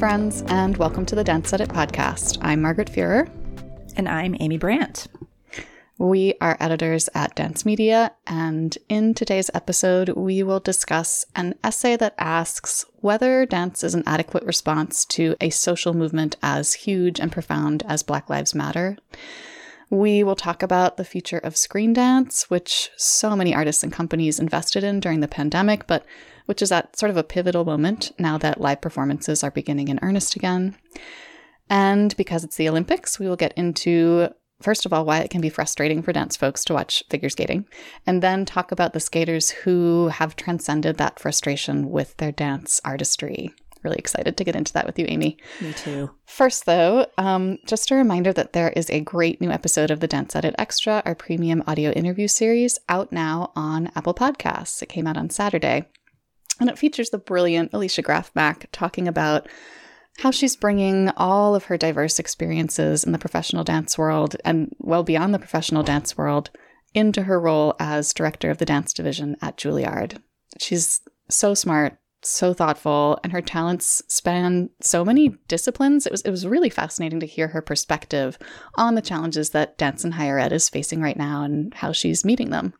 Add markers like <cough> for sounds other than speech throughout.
friends, and welcome to the Dance Edit podcast. I'm Margaret Fuhrer. And I'm Amy Brandt. We are editors at Dance Media, and in today's episode, we will discuss an essay that asks whether dance is an adequate response to a social movement as huge and profound as Black Lives Matter. We will talk about the future of screen dance, which so many artists and companies invested in during the pandemic, but which is at sort of a pivotal moment now that live performances are beginning in earnest again. And because it's the Olympics, we will get into first of all, why it can be frustrating for dance folks to watch figure skating, and then talk about the skaters who have transcended that frustration with their dance artistry. Really excited to get into that with you, Amy. Me too. First, though, um, just a reminder that there is a great new episode of the Dance Edit Extra, our premium audio interview series, out now on Apple Podcasts. It came out on Saturday. And it features the brilliant Alicia Graf Mack talking about how she's bringing all of her diverse experiences in the professional dance world and well beyond the professional dance world into her role as director of the dance division at Juilliard. She's so smart, so thoughtful and her talents span so many disciplines. It was it was really fascinating to hear her perspective on the challenges that dance in higher ed is facing right now and how she's meeting them.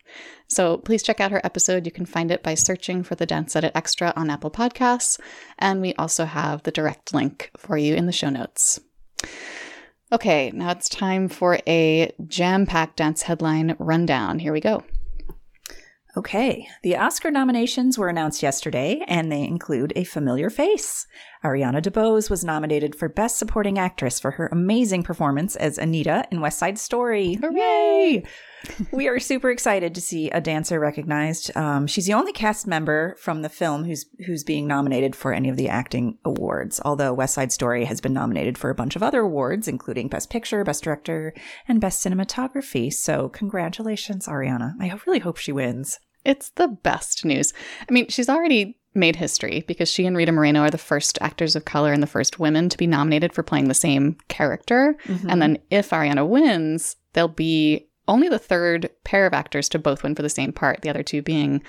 So please check out her episode. You can find it by searching for the Dance Edit Extra on Apple Podcasts, and we also have the direct link for you in the show notes. Okay, now it's time for a jam-packed dance headline rundown. Here we go. Okay, the Oscar nominations were announced yesterday, and they include a familiar face. Ariana DeBose was nominated for Best Supporting Actress for her amazing performance as Anita in West Side Story. Hooray! we are super excited to see a dancer recognized. Um, she's the only cast member from the film who's who's being nominated for any of the acting awards. Although West Side Story has been nominated for a bunch of other awards, including Best Picture, Best Director, and Best Cinematography. So congratulations, Ariana. I really hope she wins. It's the best news. I mean, she's already made history because she and Rita Moreno are the first actors of color and the first women to be nominated for playing the same character. Mm-hmm. And then if Ariana wins, they'll be only the third pair of actors to both win for the same part, the other two being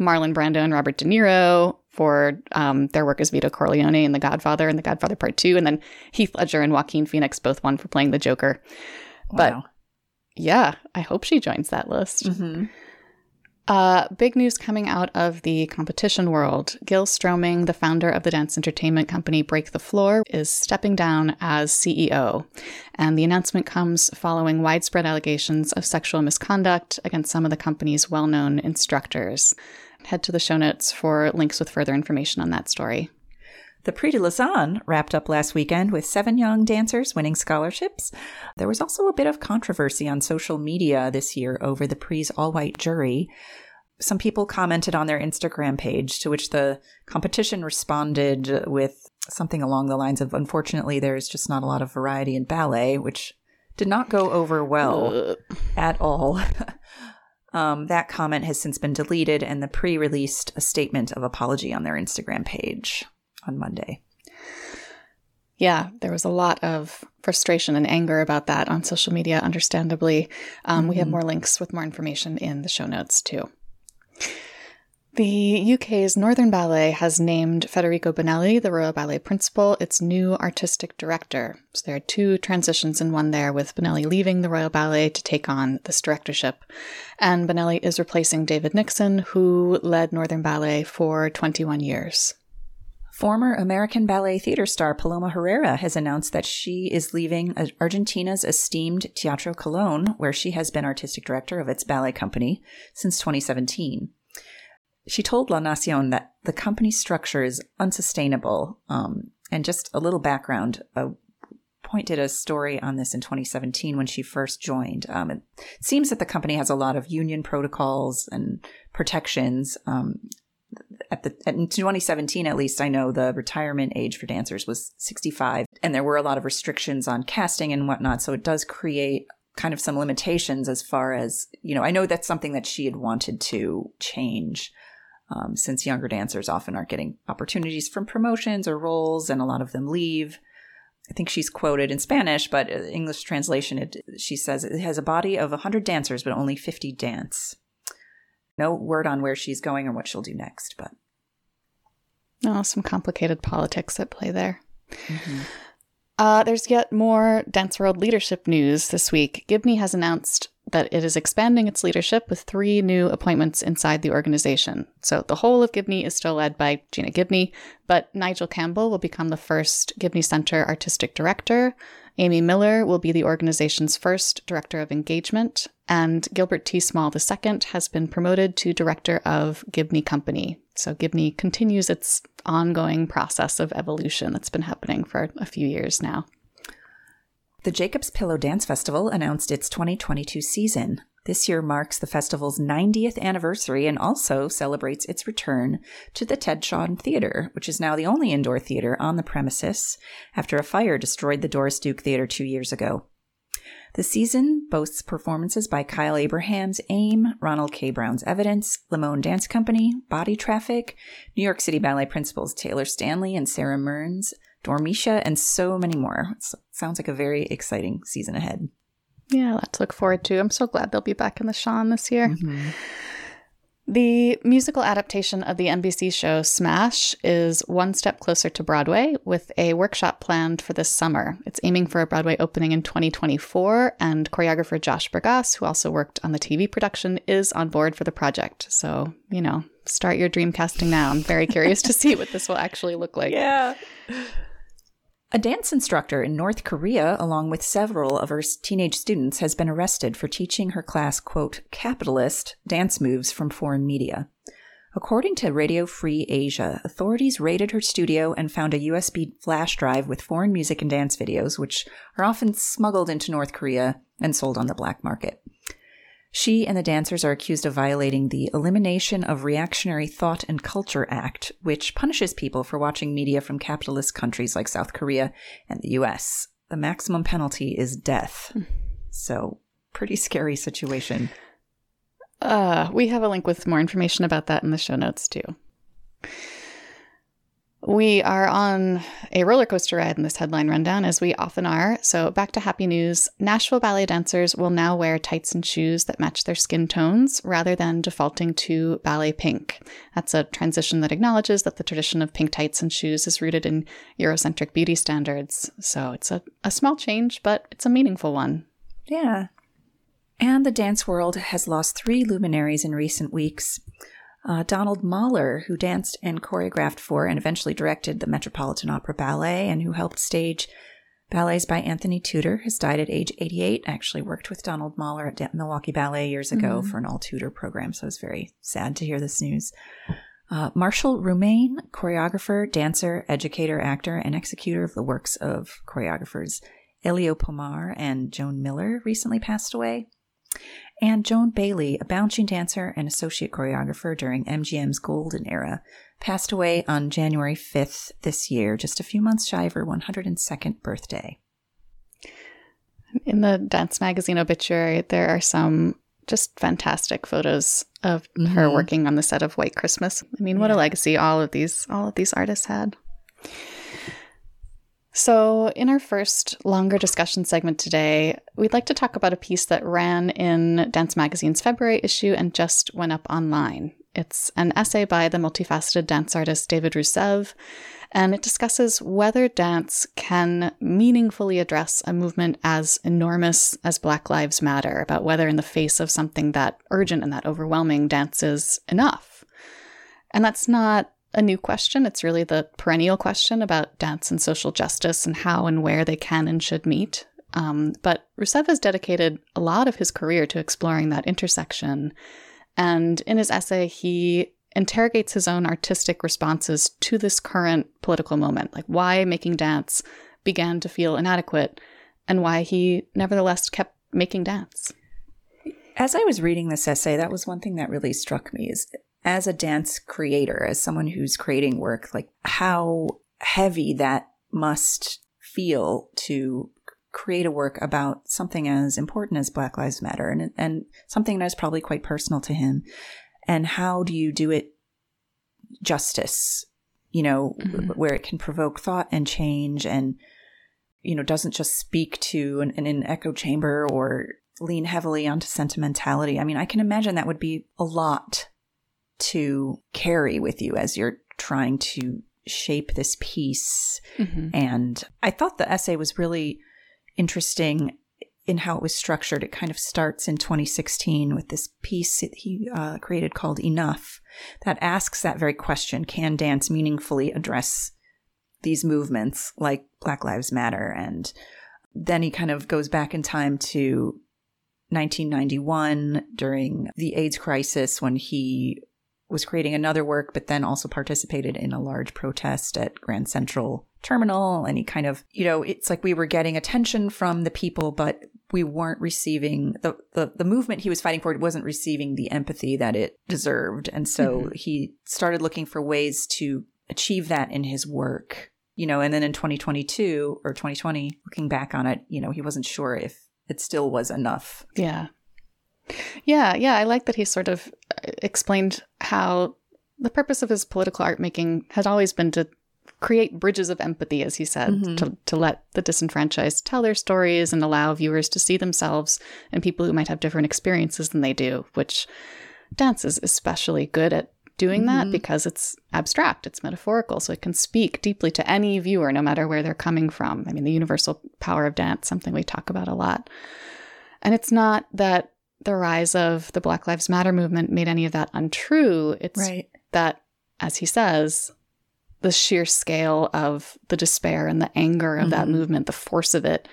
Marlon Brando and Robert De Niro for um, their work as Vito Corleone in The Godfather and The Godfather Part 2. And then Heath Ledger and Joaquin Phoenix both won for playing the Joker. Wow. But yeah, I hope she joins that list. Mm-hmm. Uh, big news coming out of the competition world. Gil Stroming, the founder of the dance entertainment company Break the Floor, is stepping down as CEO. And the announcement comes following widespread allegations of sexual misconduct against some of the company's well known instructors. Head to the show notes for links with further information on that story. The Prix de Lausanne wrapped up last weekend with seven young dancers winning scholarships. There was also a bit of controversy on social media this year over the Prix's all white jury. Some people commented on their Instagram page, to which the competition responded with something along the lines of Unfortunately, there's just not a lot of variety in ballet, which did not go over well at all. <laughs> Um, that comment has since been deleted, and the Prix released a statement of apology on their Instagram page on Monday. Yeah, there was a lot of frustration and anger about that on social media, understandably. Um, mm-hmm. We have mm-hmm. more links with more information in the show notes, too. The UK's Northern Ballet has named Federico Bonelli, the Royal Ballet Principal, its new artistic director. So there are two transitions in one there, with Bonelli leaving the Royal Ballet to take on this directorship. And Bonelli is replacing David Nixon, who led Northern Ballet for 21 years. Former American Ballet theater star Paloma Herrera has announced that she is leaving Argentina's esteemed Teatro Colón, where she has been artistic director of its ballet company since 2017. She told La Nacion that the company structure is unsustainable. Um, and just a little background uh, Pointe did a story on this in 2017 when she first joined. Um, it seems that the company has a lot of union protocols and protections. Um, at the in 2017 at least i know the retirement age for dancers was 65 and there were a lot of restrictions on casting and whatnot so it does create kind of some limitations as far as you know i know that's something that she had wanted to change um, since younger dancers often aren't getting opportunities from promotions or roles and a lot of them leave I think she's quoted in Spanish, but uh, English translation, it, she says it has a body of 100 dancers, but only 50 dance. No word on where she's going or what she'll do next, but. Oh, some complicated politics at play there. Mm-hmm. Uh, there's yet more Dance World leadership news this week. Gibney has announced that it is expanding its leadership with three new appointments inside the organization. So the whole of Gibney is still led by Gina Gibney, but Nigel Campbell will become the first Gibney Center artistic director. Amy Miller will be the organization's first director of engagement, and Gilbert T. Small II has been promoted to director of Gibney Company. So Gibney continues its ongoing process of evolution that's been happening for a few years now. The Jacob's Pillow Dance Festival announced its 2022 season. This year marks the festival's 90th anniversary and also celebrates its return to the Ted Shawn Theater, which is now the only indoor theater on the premises after a fire destroyed the Doris Duke Theater two years ago. The season boasts performances by Kyle Abraham's AIM, Ronald K. Brown's Evidence, Limon Dance Company, Body Traffic, New York City Ballet principals Taylor Stanley and Sara Mearns, Dormeshia, and so many more. It sounds like a very exciting season ahead. Yeah, let's look forward to. I'm so glad they'll be back in the Shawn this year. Mm-hmm. The musical adaptation of the NBC show Smash is one step closer to Broadway with a workshop planned for this summer. It's aiming for a Broadway opening in 2024, and choreographer Josh Bergasse, who also worked on the TV production, is on board for the project. So, you know, start your dream casting now. I'm very curious to see what this will actually look like. Yeah. A dance instructor in North Korea, along with several of her teenage students, has been arrested for teaching her class, quote, capitalist dance moves from foreign media. According to Radio Free Asia, authorities raided her studio and found a USB flash drive with foreign music and dance videos, which are often smuggled into North Korea and sold on the black market. She and the dancers are accused of violating the Elimination of Reactionary Thought and Culture Act, which punishes people for watching media from capitalist countries like South Korea and the US. The maximum penalty is death. Hmm. So, pretty scary situation. Uh, we have a link with more information about that in the show notes, too. We are on a roller coaster ride in this headline rundown, as we often are. So, back to happy news Nashville ballet dancers will now wear tights and shoes that match their skin tones rather than defaulting to ballet pink. That's a transition that acknowledges that the tradition of pink tights and shoes is rooted in Eurocentric beauty standards. So, it's a, a small change, but it's a meaningful one. Yeah. And the dance world has lost three luminaries in recent weeks. Uh, Donald Mahler, who danced and choreographed for and eventually directed the Metropolitan Opera Ballet and who helped stage ballets by Anthony Tudor, has died at age 88. I actually worked with Donald Mahler at Milwaukee Ballet years ago mm-hmm. for an all Tudor program, so I was very sad to hear this news. Uh, Martial Roumain, choreographer, dancer, educator, actor, and executor of the works of choreographers Eleo Pomare and Joan Miller, recently passed away and Joan Bailey, a bouncing dancer and associate choreographer during MGM's golden era, passed away on January 5th this year, just a few months shy of her 102nd birthday. In the Dance Magazine obituary, there are some just fantastic photos of mm-hmm. her working on the set of White Christmas. I mean, what yeah. a legacy all of these all of these artists had. So, in our first longer discussion segment today, we'd like to talk about a piece that ran in Dance Magazine's February issue and just went up online. It's an essay by the multifaceted dance artist David Roussève, and it discusses whether dance can meaningfully address a movement as enormous as Black Lives Matter, about whether, in the face of something that urgent and that overwhelming, dance is enough. And that's not a new question. It's really the perennial question about dance and social justice and how and where they can and should meet. Um, but Roussève has dedicated a lot of his career to exploring that intersection. And in his essay, he interrogates his own artistic responses to this current political moment, like why making dance began to feel inadequate and why he nevertheless kept making dance. As I was reading this essay, that was one thing that really struck me is as a dance creator, as someone who's creating work, like how heavy that must feel to create a work about something as important as Black Lives Matter and and something that's probably quite personal to him. And how do you do it justice? You know, mm-hmm. where it can provoke thought and change and you know doesn't just speak to an, an echo chamber or lean heavily onto sentimentality. I mean, I can imagine that would be a lot to carry with you as you're trying to shape this piece. Mhm. And I thought the essay was really interesting in how it was structured. It kind of starts in 2016 with this piece that he uh, created called Enough that asks that very question Can dance meaningfully address these movements like Black Lives Matter? And then he kind of goes back in time to 1991 during the AIDS crisis when he was creating another work, but then also participated in a large protest at Grand Central Terminal. And he kind of, you know, it's like we were getting attention from the people, but we weren't receiving the, the, the movement he was fighting for wasn't receiving the empathy that it deserved. And so Mhm. he started looking for ways to achieve that in his work, you know, and then in 2022 or 2020, looking back on it, you know, he wasn't sure if it still was enough. Yeah. Yeah, yeah. I like that he sort of uh, explained how the purpose of his political art making had always been to create bridges of empathy, as he said, Mhm. to, to let the disenfranchised tell their stories and allow viewers to see themselves and people who might have different experiences than they do, which dance is especially good at doing that Mhm. because it's abstract, it's metaphorical, so it can speak deeply to any viewer, no matter where they're coming from. I mean, the universal power of dance, something we talk about a lot. And it's not that the rise of the Black Lives Matter movement made any of that untrue. It's Right. that, as he says, the sheer scale of the despair and the anger of that Mhm. movement, the force of it,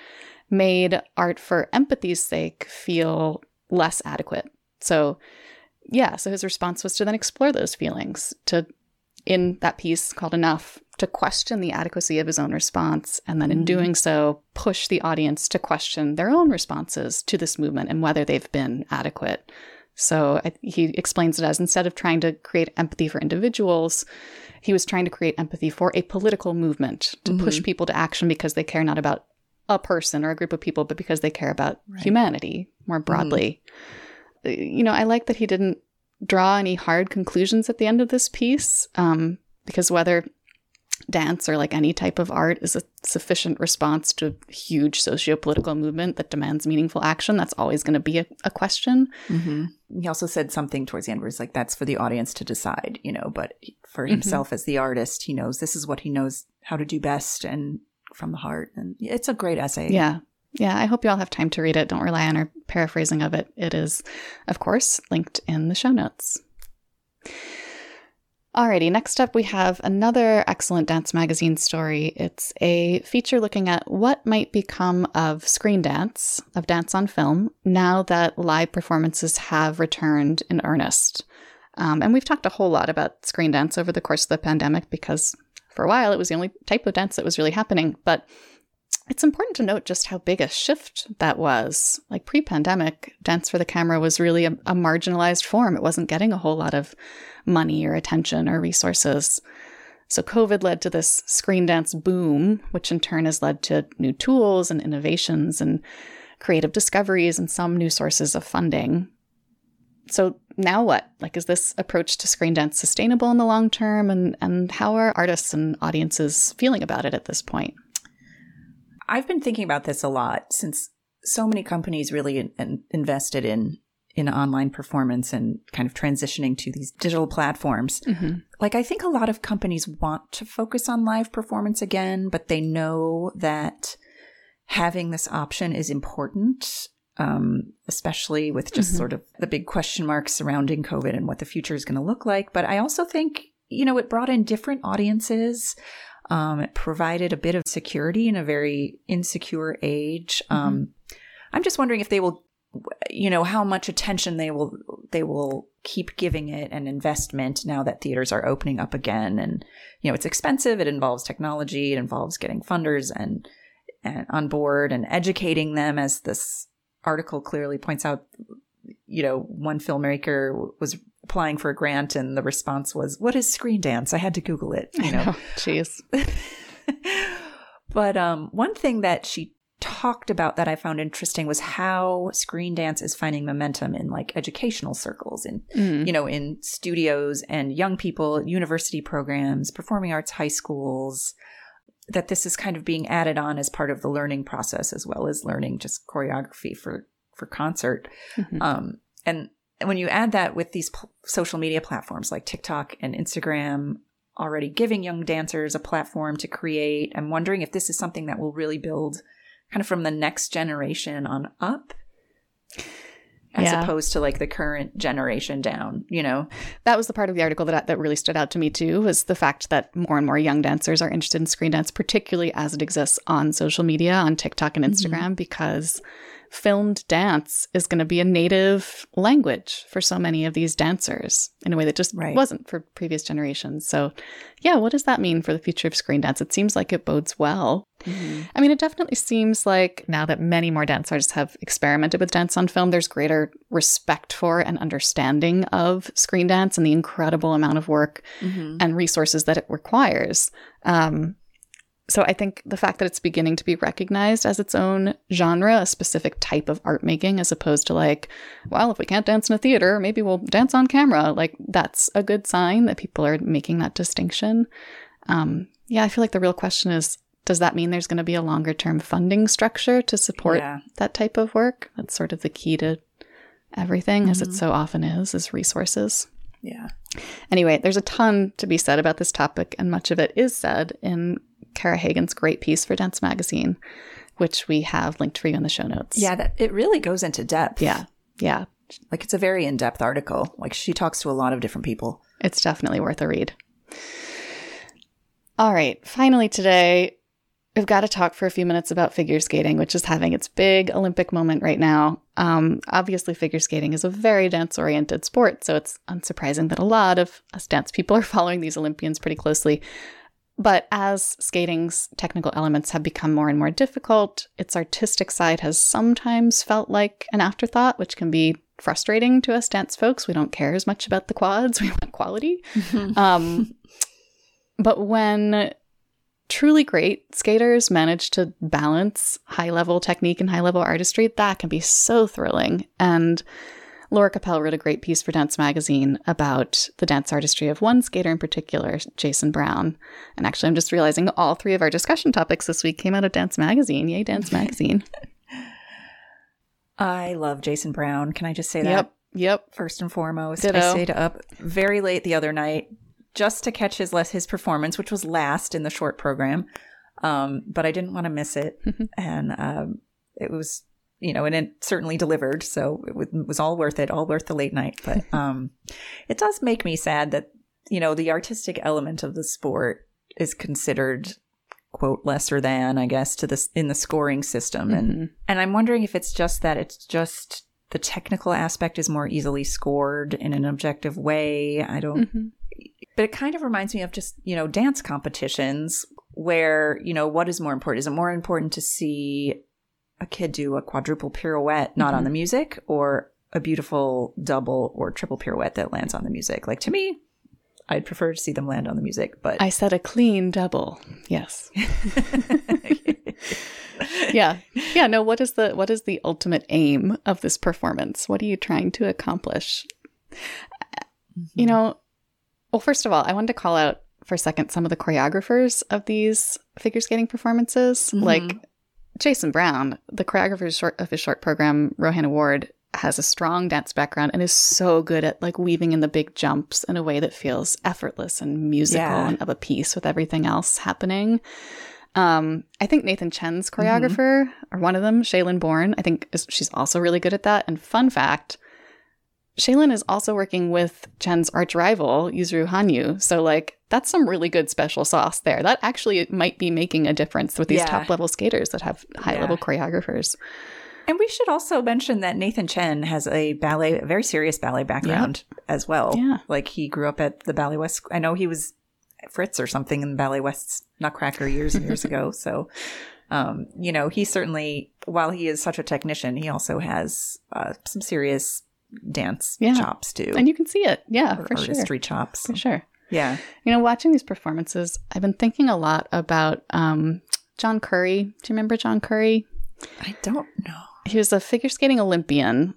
made art for empathy's sake feel less adequate. So, yeah, so his response was to then explore those feelings, to, in that piece called Enough, to question the adequacy of his own response, and then in Mhm. doing so, push the audience to question their own responses to this movement and whether they've been adequate. So I, he explains it as instead of trying to create empathy for individuals, he was trying to create empathy for a political movement to push people to action because they care not about a person or a group of people, but because they care about Right. humanity more broadly. Uh, You know, I like that he didn't draw any hard conclusions at the end of this piece, um, because whether dance or like any type of art is a sufficient response to a huge socio-political movement that demands meaningful action, that's always going to be a, a question. hmm He also said something towards the end where it's like, that's for the audience to decide, you know, but for himself as the artist, he knows this is what he knows how to do best and from the heart. And it's a great essay. Yeah. Yeah, I hope you all have time to read it. Don't rely on our paraphrasing of it. It is, of course, linked in the show notes. Alrighty, next up we have another excellent dance magazine story. It's a feature looking at what might become of screen dance, of dance on film, now that live performances have returned in earnest. Um, and we've talked a whole lot about screen dance over the course of the pandemic because for a while it was the only type of dance that was really happening. But it's important to note just how big a shift that was. Like pre pandemic, dance for the camera was really a, a, marginalized form. It wasn't getting a whole lot of money or attention or resources. So COVID led to this screen dance boom, which in turn has led to new tools and innovations and creative discoveries and some new sources of funding. So now what? Like, is this approach to screen dance sustainable in the long term? And, and how are artists and audiences feeling about it at this point? I've been thinking about this a lot since so many companies really in, in invested in in online performance and kind of transitioning to these digital platforms. Mm-hmm. Like I think a lot of companies want to focus on live performance again, but they know that having this option is important. Um, especially with just Mhm. sort of the big question marks surrounding COVID and what the future is going to look like. But I also think, you know, it brought in different audiences. Um, it provided a bit of security in a very insecure age. Um, I'm just wondering if they will, you know, how much attention they will they will keep giving it and investment now that theaters are opening up again. And you know, it's expensive. It involves technology. It involves getting funders and and on board and educating them, as this article clearly points out. You know, one filmmaker was applying for a grant and the response was, What is screen dance? I had to Google it. You know. Jeez. <laughs> but um, one thing that she talked about that I found interesting was how screen dance is finding momentum in like educational circles and Mm. you know in studios and young people university programs performing arts high schools that this is kind of being added on as part of the learning process as well as learning just choreography for for concert Mhm. um, and when you add that with these pl- social media platforms like TikTok and Instagram, already giving young dancers a platform to create. I'm wondering if this is something that will really build kind of from the next generation on up as Yeah. opposed to like the current generation down, you know? That was the part of the article that that really stood out to me too was the fact that more and more young dancers are interested in screen dance, particularly as it exists on social media, on TikTok and Instagram, because filmed dance is going to be a native language for so many of these dancers in a way that just Right. wasn't for previous generations. So, yeah, what does that mean for the future of screen dance? It seems like it bodes well. I mean, it definitely seems like now that many more dance artists have experimented with dance on film, there's greater respect for and understanding of screen dance and the incredible amount of work and resources that it requires. Um, so I think the fact that it's beginning to be recognized as its own genre, a specific type of art making, as opposed to like, well, if we can't dance in a theater, maybe we'll dance on camera. Like that's a good sign that people are making that distinction. Um, yeah, I feel like the real question is does that mean there's going to be a longer term funding structure to support Yeah. that type of work? That's sort of the key to everything, as it so often is, is resources. Yeah. Anyway, there's a ton to be said about this topic, and much of it is said in Cara Hagan's great piece for Dance Magazine, which we have linked for you in the show notes. Yeah, that it really goes into depth. Yeah. Yeah. Like it's a very in-depth article. Like she talks to a lot of different people. It's definitely worth a read. All right. Finally, today, we've got to talk for a few minutes about figure skating, which is having its big Olympic moment right now. Um, obviously, figure skating is a very dance oriented sport, so it's unsurprising that a lot of us dance people are <laughs> following these Olympians pretty closely. But as skating's technical elements have become more and more difficult, its artistic side has sometimes felt like an afterthought, which can be frustrating to us dance folks. We don't care as much about the quads, <laughs> we want quality. <laughs> um, but when truly great skaters manage to balance high level technique and high level artistry, that can be so thrilling. And Laura Cappelle wrote a great piece for Dance Magazine about the dance artistry of one skater in particular, Jason Brown. And actually, I'm just realizing all three of our discussion topics this week came out of Dance Magazine. Yay, Dance <laughs> Magazine. I love Jason Brown. Can I just say that? yep. Yep. First and foremost, Ditto. I stayed up very late the other night just to catch his less his performance, which was last in the short program. Um, but I didn't want to miss it, <laughs> and um, it was you know, and it certainly delivered. So it was all worth it, all worth the late night. But <laughs> um, it does make me sad that you know the artistic element of the sport is considered quote lesser than I guess to this in the scoring system, and and I'm wondering if it's just that it's just the technical aspect is more easily scored in an objective way. I don't but it kind of reminds me of just you know dance competitions where you know what is more important is it more important to see a kid do a quadruple pirouette not on the mm-hmm. music or a beautiful double or triple pirouette that lands on the music like to me i'd prefer to see them land on the music but I said a clean double. Yes. <laughs> yeah. Yeah, no, what is the what is the ultimate aim of this performance? What are you trying to accomplish? Mm-hmm. You know, well first of all, I wanted to call out for a second some of the choreographers of these figure skating performances. Mm-hmm. Like Jason Brown, the choreographer short of his short program, Rohene Ward, has a strong dance background and is so good at like weaving in the big jumps in a way that feels effortless and musical Yeah. and of a piece with everything else happening. Um, I think Nathan Chen's choreographer, or one of them, Shae-Lynn Bourne, I think is, she's also really good at that. And fun fact, Shae-Lynn is also working with Chen's arch rival, Yuzuru Hanyu. So, like, that's some really good special sauce there. That actually might be making a difference with these Yeah. top level skaters that have high level choreographers. and we should also mention that nathan chen has a ballet a very serious ballet background as well Yeah. like he grew up at the ballet west i know he was fritz or something in ballet west's nutcracker years and years <laughs> ago so um, you know, he certainly, while he is such a technician, he also has uh, some serious dance Yeah. chops too, And you can see it. Yeah, or for sure. artistry chops. For sure. Yeah, You know, watching these performances, I've been thinking a lot about um, John Curry. Do you remember John Curry? I don't know. He was a figure skating Olympian,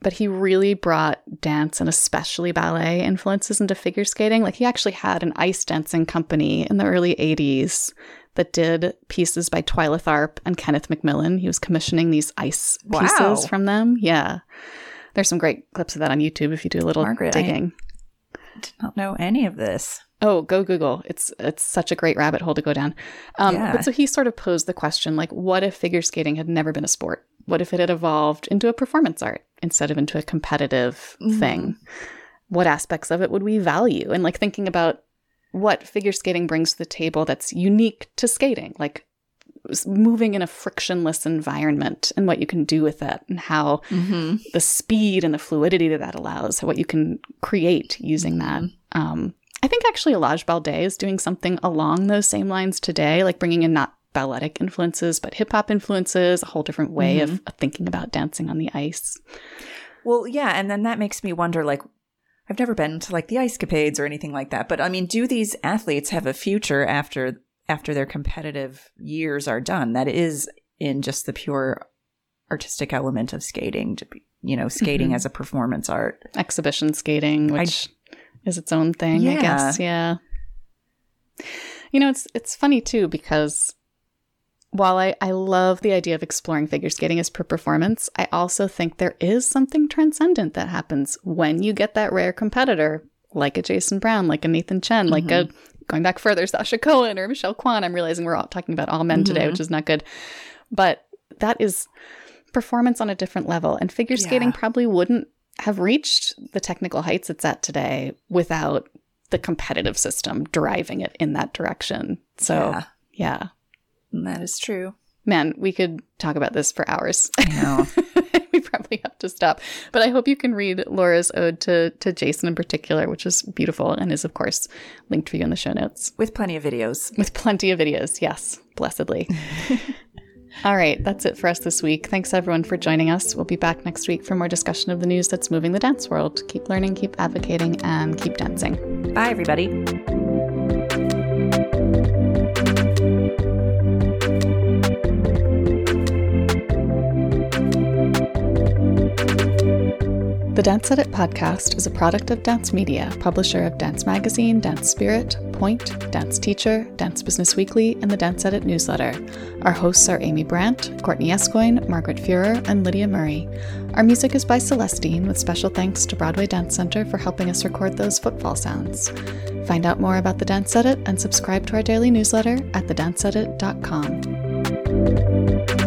but he really brought dance and especially ballet influences into figure skating. Like he actually had an ice dancing company in the early 80s that did pieces by Twyla Tharp and Kenneth MacMillan. He was commissioning these ice Wow. pieces from them. Yeah. There's some great clips of that on YouTube if you do a little Margaret, I- digging. Did not know any of this. Oh, go Google. It's it's such a great rabbit hole to go down. Um, Yeah. But so he sort of posed the question like, what if figure skating had never been a sport? What if it had evolved into a performance art instead of into a competitive Mhm. thing? What aspects of it would we value? And like thinking about what figure skating brings to the table that's unique to skating, like moving in a frictionless environment and what you can do with that and how Mm-hmm. the speed and the fluidity that that allows, what you can create using that. Um, I think actually Elladj Baldé is doing something along those same lines today, like bringing in not balletic influences, but hip hop influences, a whole different way of, of thinking about dancing on the ice. Well, yeah, and then that makes me wonder like I've never been to like the ice capades or anything like that, but I mean, do these athletes have a future after after their competitive years are done that is in just the pure artistic element of skating, to be, you know, skating Mhm. as a performance art. Exhibition skating, I- which is its own thing, I guess. Yeah. You know, it's it's funny too because while I, I love the idea of exploring figure skating as per performance, I also think there is something transcendent that happens when you get that rare competitor, like a Jason Brown, like a Nathan Chen, like a going back further, Sasha Cohen or Michelle Kwan. I'm realizing we're all talking about all men today, Mhm. which is not good. But that is performance on a different level. And figure skating Yeah. probably wouldn't have reached the technical heights it's at today without the competitive system driving it in that direction. So, Yeah, yeah. that is true. Man, we could talk about this for hours. I know. <laughs> <laughs> probably have to stop. But I hope you can read Laura's ode to, to Jason in particular, which is beautiful and is, of course, linked for you in the show notes With plenty of videos. with plenty of videos. Yes, blessedly. <laughs> All right, that's it for us this week. Thanks everyone for joining us. We'll be back next week for more discussion of the news that's moving the dance world. Keep learning, keep advocating, and keep dancing. Bye, everybody. The Dance Edit podcast is a product of Dance Media, publisher of Dance Magazine, Dance Spirit, Pointe, Dance Teacher, Dance Business Weekly, and the Dance Edit newsletter. Our hosts are Amy Brandt, Courtney Escoyne, Margaret Fuhrer, and Lydia Murray. Our music is by Celestine, with special thanks to Broadway Dance Center for helping us record those footfall sounds. Find out more about the Dance Edit and subscribe to our daily newsletter at thedanceedit.com.